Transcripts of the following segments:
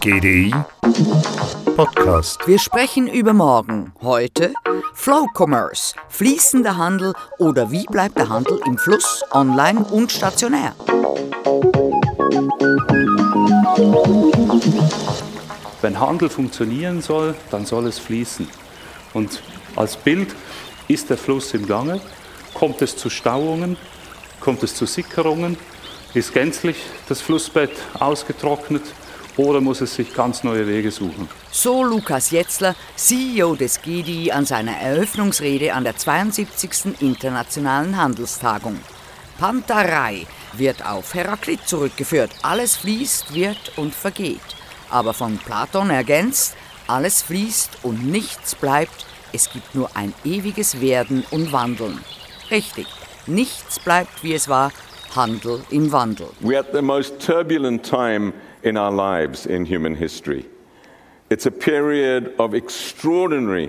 GDI Podcast. Wir sprechen über morgen. Heute Flow Commerce, fließender Handel oder wie bleibt der Handel im Fluss, online und stationär. Wenn Handel funktionieren soll, dann soll es fließen. Und als Bild ist der Fluss im Gange, kommt es zu Stauungen, kommt es zu Sickerungen, ist gänzlich das Flussbett ausgetrocknet oder muss es sich ganz neue Wege suchen. So Lukas Jetzler, CEO des GDI, an seiner Eröffnungsrede an der 72. Internationalen Handelstagung. Panterei wird auf Heraklit zurückgeführt. Alles fließt, wird und vergeht. Aber von Platon ergänzt, alles fließt und nichts bleibt. Es gibt nur ein ewiges Werden und Wandeln. Richtig, nichts bleibt wie es war, Handel im Wandel. We're at the most turbulent time in our lives in human history. It's a period of extraordinary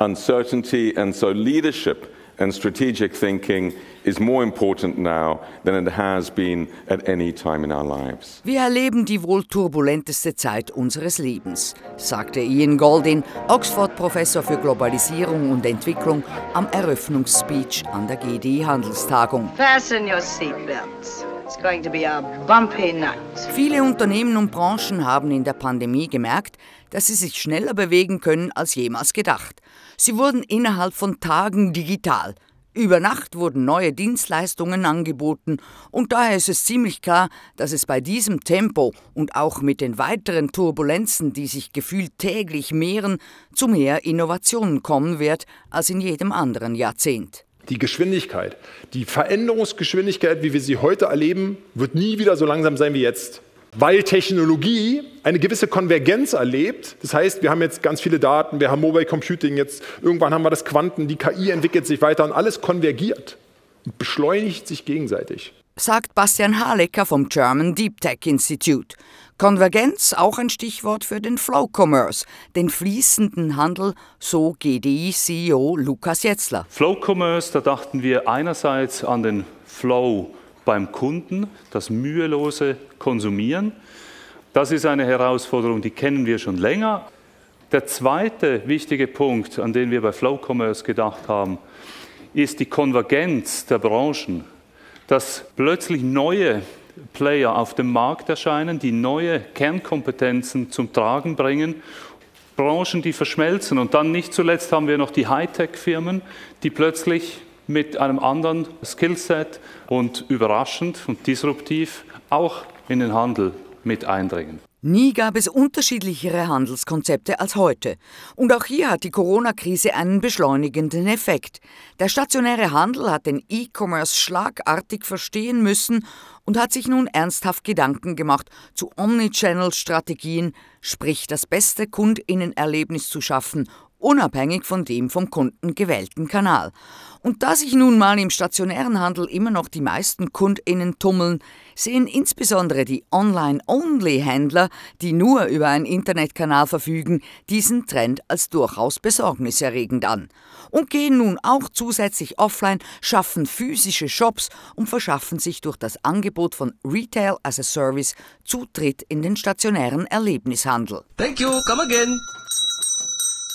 uncertainty, and so leadership and strategic thinking is more important now than it has been at any time in our lives. Wir erleben die wohl turbulenteste Zeit unseres Lebens, sagte Ian Goldin, Oxford-Professor für Globalisierung und Entwicklung, am Eröffnungsspeech an der GDI Handelstagung. Fasten your seatbelts. It's going to be a bumpy night. Viele Unternehmen und Branchen haben in der Pandemie gemerkt, dass sie sich schneller bewegen können als jemals gedacht. Sie wurden innerhalb von Tagen digital. Über Nacht wurden neue Dienstleistungen angeboten und daher ist es ziemlich klar, dass es bei diesem Tempo und auch mit den weiteren Turbulenzen, die sich gefühlt täglich mehren, zu mehr Innovationen kommen wird als in jedem anderen Jahrzehnt. Die Geschwindigkeit, die Veränderungsgeschwindigkeit, wie wir sie heute erleben, wird nie wieder so langsam sein wie jetzt. Weil Technologie eine gewisse Konvergenz erlebt. Das heißt, wir haben jetzt ganz viele Daten, wir haben Mobile Computing, jetzt irgendwann haben wir das Quanten, die KI entwickelt sich weiter und alles konvergiert und beschleunigt sich gegenseitig. Sagt Bastian Halecker vom German Deep Tech Institute. Konvergenz auch ein Stichwort für den Flow Commerce, den fließenden Handel, so GDI-CEO Lukas Jetzler. Flow Commerce, da dachten wir einerseits an den Flow beim Kunden, das mühelose Konsumieren. Das ist eine Herausforderung, die kennen wir schon länger. Der zweite wichtige Punkt, an den wir bei Flow Commerce gedacht haben, ist die Konvergenz der Branchen, dass plötzlich neue Player auf dem Markt erscheinen, die neue Kernkompetenzen zum Tragen bringen. Branchen, die verschmelzen. Und dann nicht zuletzt haben wir noch die Hightech-Firmen, die plötzlich mit einem anderen Skillset und überraschend und disruptiv auch in den Handel mit eindringen. Nie gab es unterschiedlichere Handelskonzepte als heute. Und auch hier hat die Corona-Krise einen beschleunigenden Effekt. Der stationäre Handel hat den E-Commerce schlagartig verstehen müssen und hat sich nun ernsthaft Gedanken gemacht zu Omnichannel-Strategien, sprich das beste Kundinnenerlebnis zu schaffen unabhängig von dem vom Kunden gewählten Kanal. Und da sich nun mal im stationären Handel immer noch die meisten KundInnen tummeln, sehen insbesondere die Online-Only-Händler, die nur über einen Internetkanal verfügen, diesen Trend als durchaus besorgniserregend an. Und gehen nun auch zusätzlich offline, schaffen physische Shops und verschaffen sich durch das Angebot von Retail as a Service Zutritt in den stationären Erlebnishandel. Thank you, come again.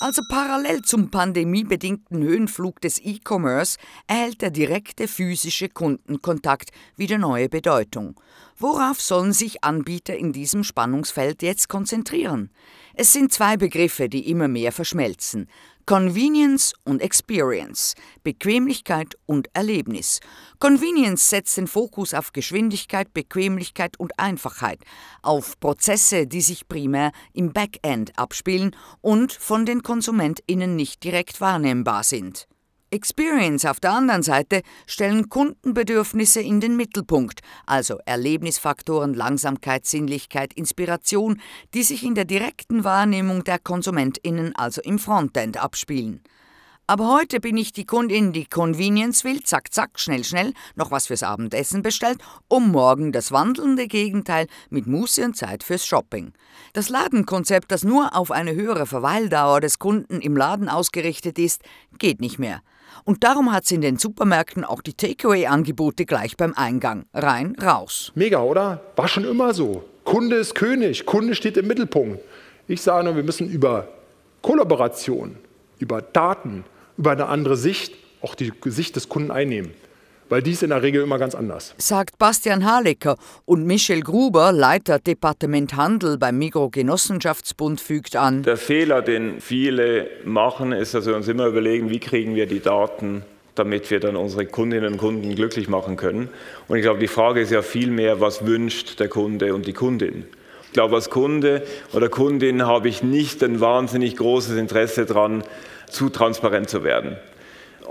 Also parallel zum pandemiebedingten Höhenflug des E-Commerce erhält der direkte physische Kundenkontakt wieder neue Bedeutung. Worauf sollen sich Anbieter in diesem Spannungsfeld jetzt konzentrieren? Es sind zwei Begriffe, die immer mehr verschmelzen. Convenience und Experience, Bequemlichkeit und Erlebnis. Convenience setzt den Fokus auf Geschwindigkeit, Bequemlichkeit und Einfachheit, auf Prozesse, die sich primär im Backend abspielen und von den KonsumentInnen nicht direkt wahrnehmbar sind. Experience auf der anderen Seite stellen Kundenbedürfnisse in den Mittelpunkt, also Erlebnisfaktoren, Langsamkeit, Sinnlichkeit, Inspiration, die sich in der direkten Wahrnehmung der KonsumentInnen, also im Frontend, abspielen. Aber heute bin ich die Kundin, die Convenience will, zack, zack, schnell, schnell, noch was fürs Abendessen bestellt, um morgen das wandelnde Gegenteil mit Muße und Zeit fürs Shopping. Das Ladenkonzept, das nur auf eine höhere Verweildauer des Kunden im Laden ausgerichtet ist, geht nicht mehr. Und darum hat es in den Supermärkten auch die Takeaway-Angebote gleich beim Eingang. Rein, raus. Mega, oder? War schon immer so. Kunde ist König, Kunde steht im Mittelpunkt. Ich sage nur, wir müssen über Kollaboration, über Daten, über eine andere Sicht auch die Sicht des Kunden einnehmen. Weil dies in der Regel immer ganz anders. Sagt Bastian Halecker und Michel Gruber, Leiter Departement Handel beim Mikrogenossenschaftsbund, fügt an. Der Fehler, den viele machen, ist, dass wir uns immer überlegen, wie kriegen wir die Daten damit wir dann unsere Kundinnen und Kunden glücklich machen können. Und ich glaube, die Frage ist ja viel mehr, was wünscht der Kunde und die Kundin. Ich glaube, als Kunde oder Kundin habe ich nicht ein wahnsinnig großes Interesse daran, zu transparent zu werden.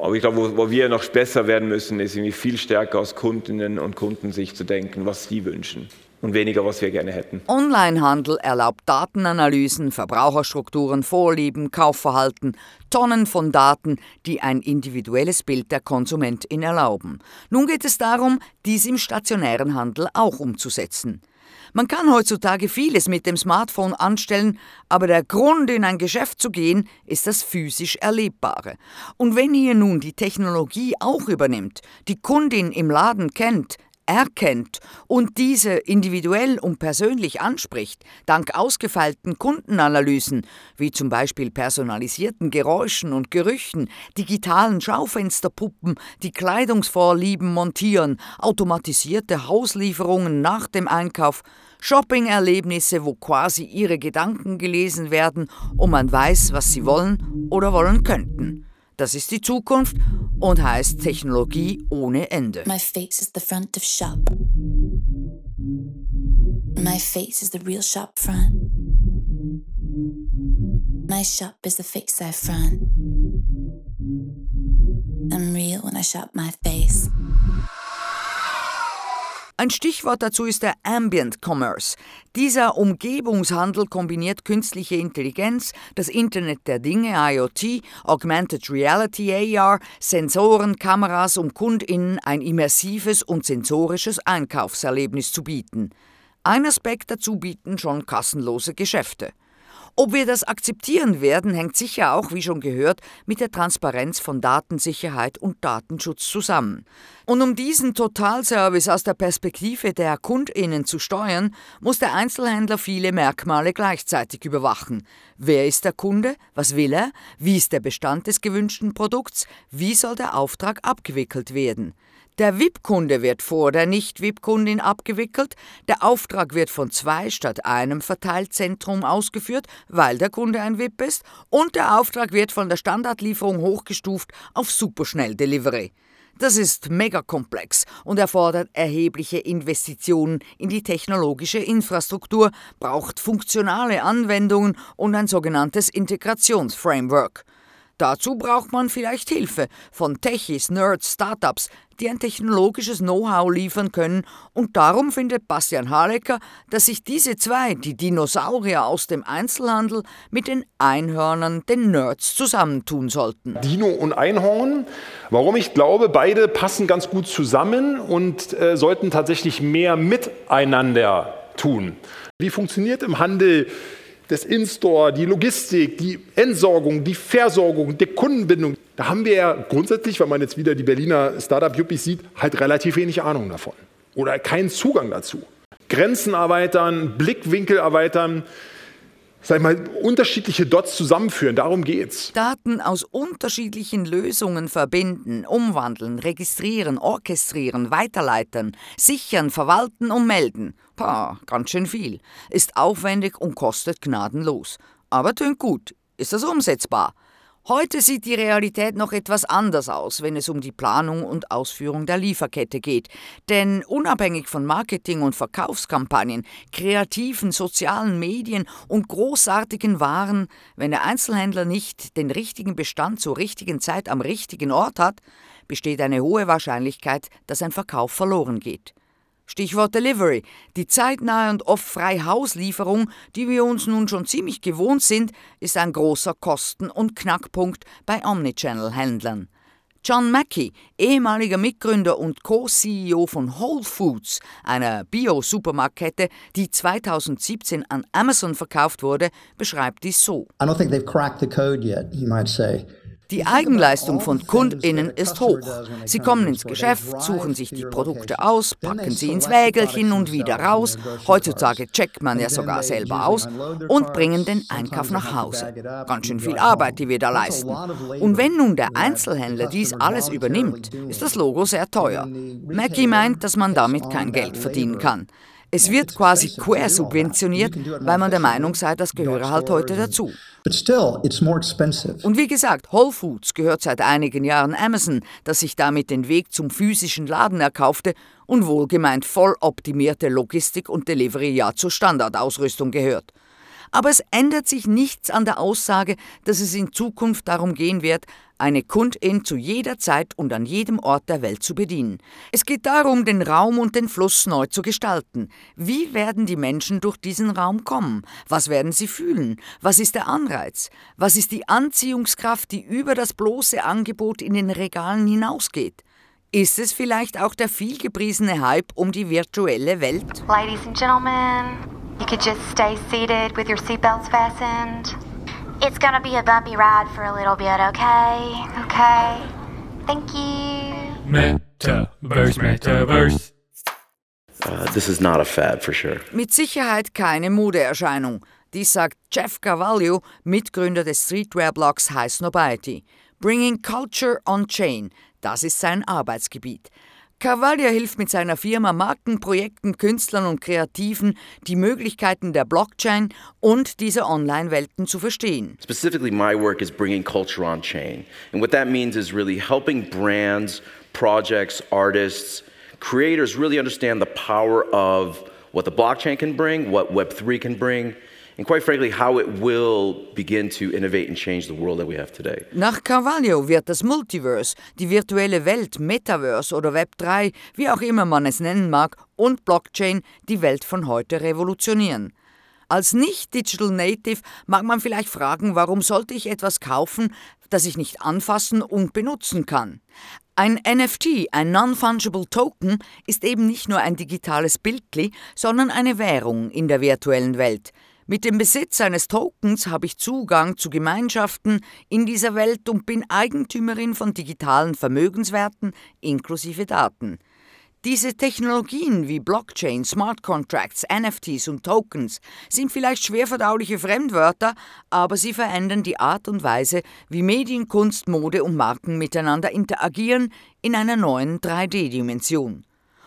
Aber ich glaube, wo, wo, wir noch besser werden müssen, ist irgendwie viel stärker aus Kundinnen und Kunden sich zu denken, was sie wünschen und weniger, was wir gerne hätten. Onlinehandel erlaubt Datenanalysen, Verbraucherstrukturen, Vorlieben, Kaufverhalten, Tonnen von Daten, die ein individuelles Bild der Konsumentin erlauben. Nun geht es darum, dies im stationären Handel auch umzusetzen. Man kann heutzutage vieles mit dem Smartphone anstellen, aber der Grund, in ein Geschäft zu gehen, ist das physisch Erlebbare. Und wenn hier nun die Technologie auch übernimmt, die Kundin im Laden kennt, erkennt und diese individuell und persönlich anspricht, dank ausgefeilten Kundenanalysen, wie zum Beispiel personalisierten Geräuschen und Gerüchen, digitalen Schaufensterpuppen, die Kleidungsvorlieben montieren, automatisierte Hauslieferungen nach dem Einkauf, Shopping-Erlebnisse, wo quasi ihre Gedanken gelesen werden und man weiß, was sie wollen oder wollen könnten. Das ist die Zukunft und heißt Technologie ohne Ende. My face is the front of shop. My face is the real shop front. My shop is the face I front. I'm real when I shop my face. Ein Stichwort dazu ist der Ambient Commerce. Dieser Umgebungshandel kombiniert künstliche Intelligenz, das Internet der Dinge IoT, Augmented Reality AR, Sensoren, Kameras, um Kundinnen ein immersives und sensorisches Einkaufserlebnis zu bieten. Ein Aspekt dazu bieten schon kassenlose Geschäfte. Ob wir das akzeptieren werden, hängt sicher auch, wie schon gehört, mit der Transparenz von Datensicherheit und Datenschutz zusammen. Und um diesen Totalservice aus der Perspektive der Kundinnen zu steuern, muss der Einzelhändler viele Merkmale gleichzeitig überwachen. Wer ist der Kunde? Was will er? Wie ist der Bestand des gewünschten Produkts? Wie soll der Auftrag abgewickelt werden? Der VIP-Kunde wird vor der Nicht-VIP-Kundin abgewickelt, der Auftrag wird von zwei statt einem Verteilzentrum ausgeführt, weil der Kunde ein VIP ist, und der Auftrag wird von der Standardlieferung hochgestuft auf Superschnell-Delivery. Das ist mega komplex und erfordert erhebliche Investitionen in die technologische Infrastruktur, braucht funktionale Anwendungen und ein sogenanntes Integrationsframework. Dazu braucht man vielleicht Hilfe von Techies, Nerds, Startups, die ein technologisches Know-how liefern können, und darum findet Bastian Halecker, dass sich diese zwei, die Dinosaurier aus dem Einzelhandel, mit den Einhörnern, den Nerds, zusammentun sollten. Dino und Einhorn. Warum ich glaube, beide passen ganz gut zusammen und äh, sollten tatsächlich mehr miteinander tun. Wie funktioniert im Handel das In-Store, die Logistik, die Entsorgung, die Versorgung, die Kundenbindung. Da haben wir ja grundsätzlich, wenn man jetzt wieder die Berliner Startup-Yuppies sieht, halt relativ wenig Ahnung davon. Oder keinen Zugang dazu. Grenzen erweitern, Blickwinkel erweitern sag mal, unterschiedliche Dots zusammenführen. Darum geht's. Daten aus unterschiedlichen Lösungen verbinden, umwandeln, registrieren, orchestrieren, weiterleiten, sichern, verwalten und melden. Pah, ganz schön viel. Ist aufwendig und kostet gnadenlos. Aber tönt gut. Ist das umsetzbar? Heute sieht die Realität noch etwas anders aus, wenn es um die Planung und Ausführung der Lieferkette geht. Denn unabhängig von Marketing- und Verkaufskampagnen, kreativen sozialen Medien und großartigen Waren, wenn der Einzelhändler nicht den richtigen Bestand zur richtigen Zeit am richtigen Ort hat, besteht eine hohe Wahrscheinlichkeit, dass ein Verkauf verloren geht. Stichwort Delivery, die zeitnahe und oft freie Hauslieferung, die wir uns nun schon ziemlich gewohnt sind, ist ein großer Kosten- und Knackpunkt bei Omnichannel-Händlern. John Mackey, ehemaliger Mitgründer und Co-CEO von Whole Foods, einer Bio-Supermarktkette, die 2017 an Amazon verkauft wurde, beschreibt dies so. I don't think they've cracked the code yet, you might say. Die Eigenleistung von KundInnen ist hoch. Sie kommen ins Geschäft, suchen sich die Produkte aus, packen sie ins Wägelchen und wieder raus. Heutzutage checkt man ja sogar selber aus und bringen den Einkauf nach Hause. Ganz schön viel Arbeit, die wir da leisten. Und wenn nun der Einzelhändler dies alles übernimmt, ist das Logo sehr teuer. Mackie meint, dass man damit kein Geld verdienen kann. Es wird quasi quersubventioniert, weil man der Meinung sei, das gehöre halt heute dazu. Und wie gesagt, Whole Foods gehört seit einigen Jahren Amazon, das sich damit den Weg zum physischen Laden erkaufte und wohlgemeint voll optimierte Logistik und Delivery ja zur Standardausrüstung gehört. Aber es ändert sich nichts an der Aussage, dass es in Zukunft darum gehen wird, eine Kundin zu jeder Zeit und an jedem Ort der Welt zu bedienen. Es geht darum, den Raum und den Fluss neu zu gestalten. Wie werden die Menschen durch diesen Raum kommen? Was werden sie fühlen? Was ist der Anreiz? Was ist die Anziehungskraft, die über das bloße Angebot in den Regalen hinausgeht? Ist es vielleicht auch der vielgepriesene Hype um die virtuelle Welt? Ladies and Gentlemen, You could just stay seated with your seatbelts fastened. It's gonna be a bumpy ride for a little bit, okay? Okay. Thank you. Metaverse, Metaverse. Uh, this is not a fad for sure. Mit Sicherheit keine Modeerscheinung. Dies sagt Jeff Carvalho, Mitgründer des Streetwear-Blogs High Snobiety. Bringing Culture on Chain, das ist sein Arbeitsgebiet. Carvalho hilft mit seiner Firma Markenprojekten, Künstlern und Kreativen, die Möglichkeiten der Blockchain und dieser Online-Welten zu verstehen. Specifically, my work is bringing culture on chain. And what that means is really helping brands, projects, artists, creators really understand the power of what the blockchain can bring, what Web3 can bring Nach Carvalho wird das Multiverse, die virtuelle Welt, Metaverse oder Web 3, wie auch immer man es nennen mag, und Blockchain die Welt von heute revolutionieren. Als nicht-Digital Native mag man vielleicht fragen, warum sollte ich etwas kaufen, das ich nicht anfassen und benutzen kann? Ein NFT, ein Non-Fungible Token, ist eben nicht nur ein digitales Bildli, sondern eine Währung in der virtuellen Welt. Mit dem Besitz eines Tokens habe ich Zugang zu Gemeinschaften in dieser Welt und bin Eigentümerin von digitalen Vermögenswerten inklusive Daten. Diese Technologien wie Blockchain, Smart Contracts, NFTs und Tokens sind vielleicht schwer verdauliche Fremdwörter, aber sie verändern die Art und Weise, wie Medien, Kunst, Mode und Marken miteinander interagieren in einer neuen 3D-Dimension.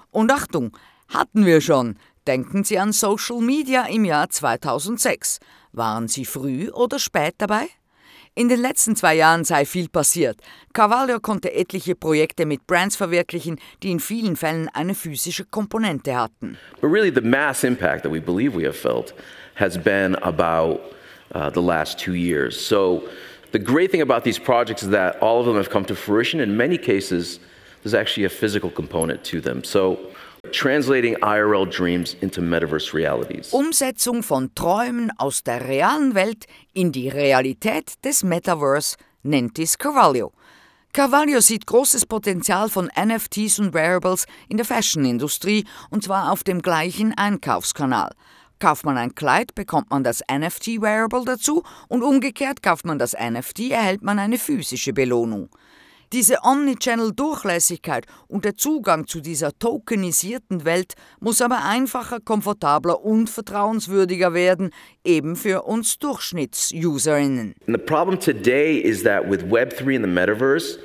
Und Achtung, hatten wir schon, Denken Sie an Social Media im Jahr 2006. Waren Sie früh oder spät dabei? In den letzten zwei Jahren sei viel passiert. Carvalho konnte etliche Projekte mit Brands verwirklichen, die in vielen Fällen eine physische Komponente hatten. But really the mass impact that we believe we have felt has been about uh, the last two years. So the great thing about these projects is that all of them have come to fruition. In many cases, there's actually a physical component to them. So Translating IRL dreams into metaverse realities. Umsetzung von Träumen aus der realen Welt in die Realität des Metaverse nennt dies Carvalho. Carvalho sieht großes Potenzial von NFTs und Wearables in der Fashion-Industrie und zwar auf dem gleichen Einkaufskanal. Kauft man ein Kleid, bekommt man das NFT-Wearable dazu und umgekehrt kauft man das NFT, erhält man eine physische Belohnung. Diese Omnichannel-Durchlässigkeit und der Zugang zu dieser tokenisierten Welt muss aber einfacher, komfortabler und vertrauenswürdiger werden, eben für uns Durchschnitts-UserInnen. The problem today is that with Web3 and the Metaverse,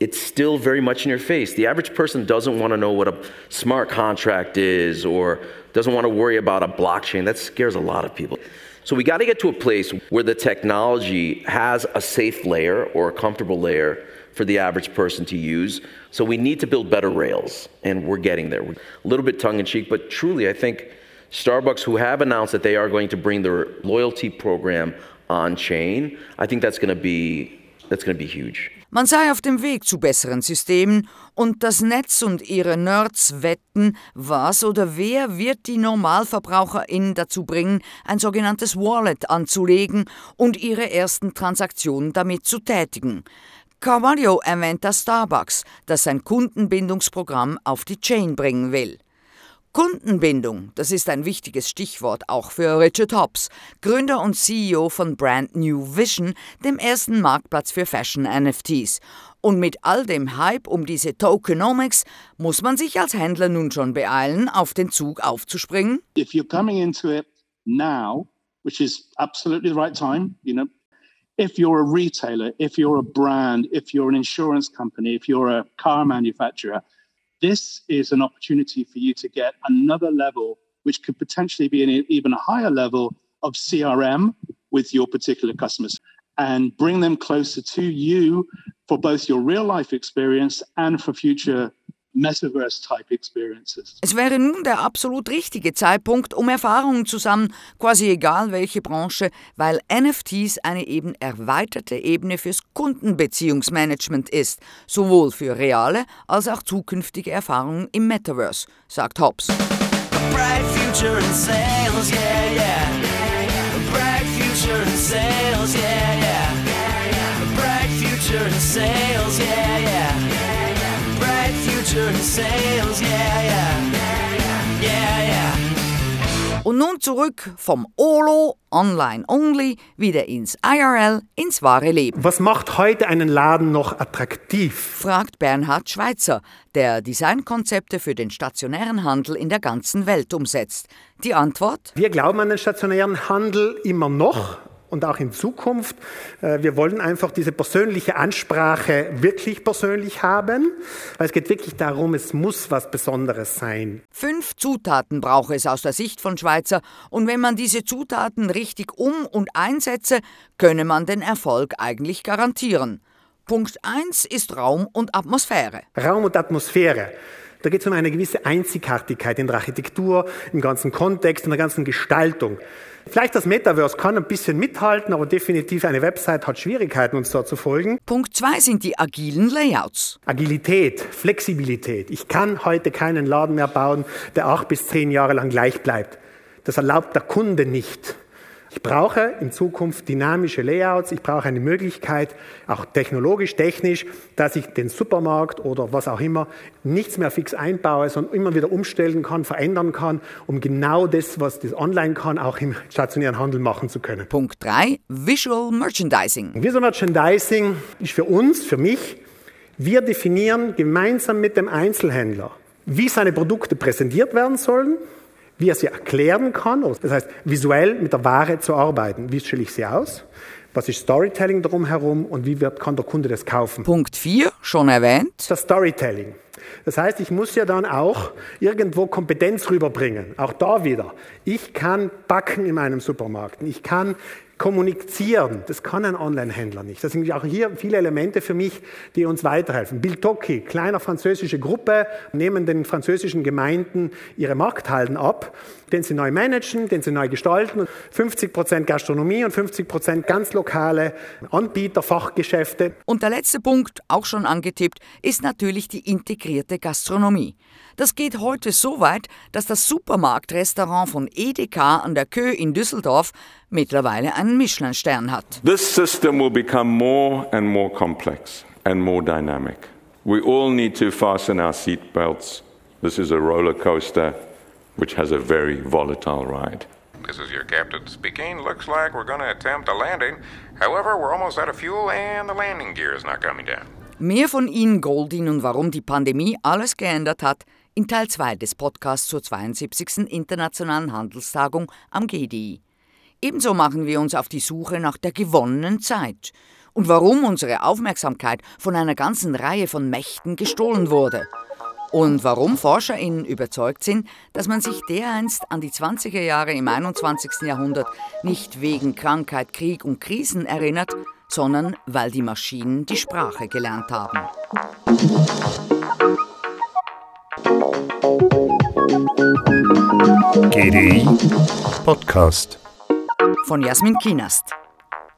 it's still very much in your face. The average person doesn't want to know what a smart contract is or doesn't want to worry about a blockchain. That scares a lot of people. So we got to get to a place where the technology has a safe layer or a comfortable layer for the average person to use. So we need to build better rails, and we're getting there. We're a little bit tongue in cheek, but truly, I think Starbucks, who have announced that they are going to bring their loyalty program on chain, I think that's going to be that's going to be huge. Man sei auf dem Weg zu besseren Systemen und das Netz und ihre Nerds wetten, was oder wer wird die NormalverbraucherInnen dazu bringen, ein sogenanntes Wallet anzulegen und ihre ersten Transaktionen damit zu tätigen. Carvalho erwähnt das Starbucks, das sein Kundenbindungsprogramm auf die Chain bringen will. Kundenbindung, das ist ein wichtiges Stichwort auch für Richard Hobbs, Gründer und CEO von Brand New Vision, dem ersten Marktplatz für Fashion-NFTs. Und mit all dem Hype um diese Tokenomics muss man sich als Händler nun schon beeilen, auf den Zug aufzuspringen? If you're coming into it now, which is absolutely the right time, you know, if you're a retailer, if you're a brand, if you're an insurance company, if you're a car manufacturer, this is an opportunity for you to get another level, which could potentially be an even higher level of CRM with your particular customers and bring them closer to you for both your real life experience and for future. Es wäre nun der absolut richtige Zeitpunkt, um Erfahrungen zu sammeln, quasi egal welche Branche, weil NFTs eine eben erweiterte Ebene fürs Kundenbeziehungsmanagement ist, sowohl für reale als auch zukünftige Erfahrungen im Metaverse, sagt Hobbs. bright future in sales, yeah, yeah. A bright future sales, yeah, yeah. Yeah, yeah. Und nun zurück vom OLO, Online Only, wieder ins IRL, ins wahre Leben. Was macht heute einen Laden noch attraktiv? fragt Bernhard Schweitzer, der Designkonzepte für den stationären Handel in der ganzen Welt umsetzt. Die Antwort? Wir glauben an den stationären Handel immer noch und auch in Zukunft. Äh, wir wollen einfach diese persönliche Ansprache wirklich persönlich haben, weil es geht wirklich darum, es muss was Besonderes sein. Fünf Zutaten braucht es aus der Sicht von Schweizer und wenn man diese Zutaten richtig um- und einsetze, könne man den Erfolg eigentlich garantieren. Punkt 1 ist Raum und Atmosphäre. Raum und Atmosphäre. Da geht es um eine gewisse Einzigartigkeit in der Architektur, im ganzen Kontext, in der ganzen Gestaltung. Vielleicht das Metaverse kann ein bisschen mithalten, aber definitiv eine Website hat Schwierigkeiten, uns da zu folgen. Punkt zwei sind die agilen Layouts. Agilität, Flexibilität. Ich kann heute keinen Laden mehr bauen, der acht bis zehn Jahre lang gleich bleibt. Das erlaubt der Kunde nicht. Ich brauche in Zukunft dynamische Layouts, ich brauche eine Möglichkeit, auch technologisch, technisch, dass ich den Supermarkt oder was auch immer nichts mehr fix einbaue, sondern immer wieder umstellen kann, verändern kann, um genau das, was das online kann, auch im stationären Handel machen zu können. Punkt 3, Visual Merchandising. Visual Merchandising ist für uns, für mich, wir definieren gemeinsam mit dem Einzelhändler, wie seine Produkte präsentiert werden sollen, wie er sie erklären kann, das heißt visuell mit der Ware zu arbeiten. Wie stelle ich sie aus? Was ist Storytelling drumherum und wie wird, kann der Kunde das kaufen? Punkt 4, schon erwähnt. Das Storytelling. Das heißt, ich muss ja dann auch irgendwo Kompetenz rüberbringen. Auch da wieder. Ich kann backen in meinem Supermarkt. Ich kann kommunizieren. Das kann ein Online-Händler nicht. Das sind auch hier viele Elemente für mich, die uns weiterhelfen. Biltoki, kleiner französische Gruppe, nehmen den französischen Gemeinden ihre Markthalden ab, den sie neu managen, den sie neu gestalten. 50 Prozent Gastronomie und 50 Prozent ganz lokale Anbieter, Fachgeschäfte. Und der letzte Punkt, auch schon angetippt, ist natürlich die integrierte Gastronomie. Das geht heute so weit, dass das Supermarktrestaurant von Edeka an der Kö in Düsseldorf mittlerweile einen Michelin-Stern hat. This system will become more and more complex and more dynamic. We all need to fasten our seat belts. This is a roller coaster which has a very volatile ride. This is your captain speaking. Looks like we're going to attempt a landing. However, we're almost out of fuel and the landing gear is not coming down. Mehr von Ihnen, Goldin, und warum die Pandemie alles geändert hat, in Teil 2 des Podcasts zur 72. Internationalen Handelstagung am GDI. Ebenso machen wir uns auf die Suche nach der gewonnenen Zeit und warum unsere Aufmerksamkeit von einer ganzen Reihe von Mächten gestohlen wurde. Und warum ForscherInnen überzeugt sind, dass man sich dereinst an die 20er Jahre im 21. Jahrhundert nicht wegen Krankheit, Krieg und Krisen erinnert, sondern weil die Maschinen die Sprache gelernt haben. GDI Podcast von Jasmin Kienast.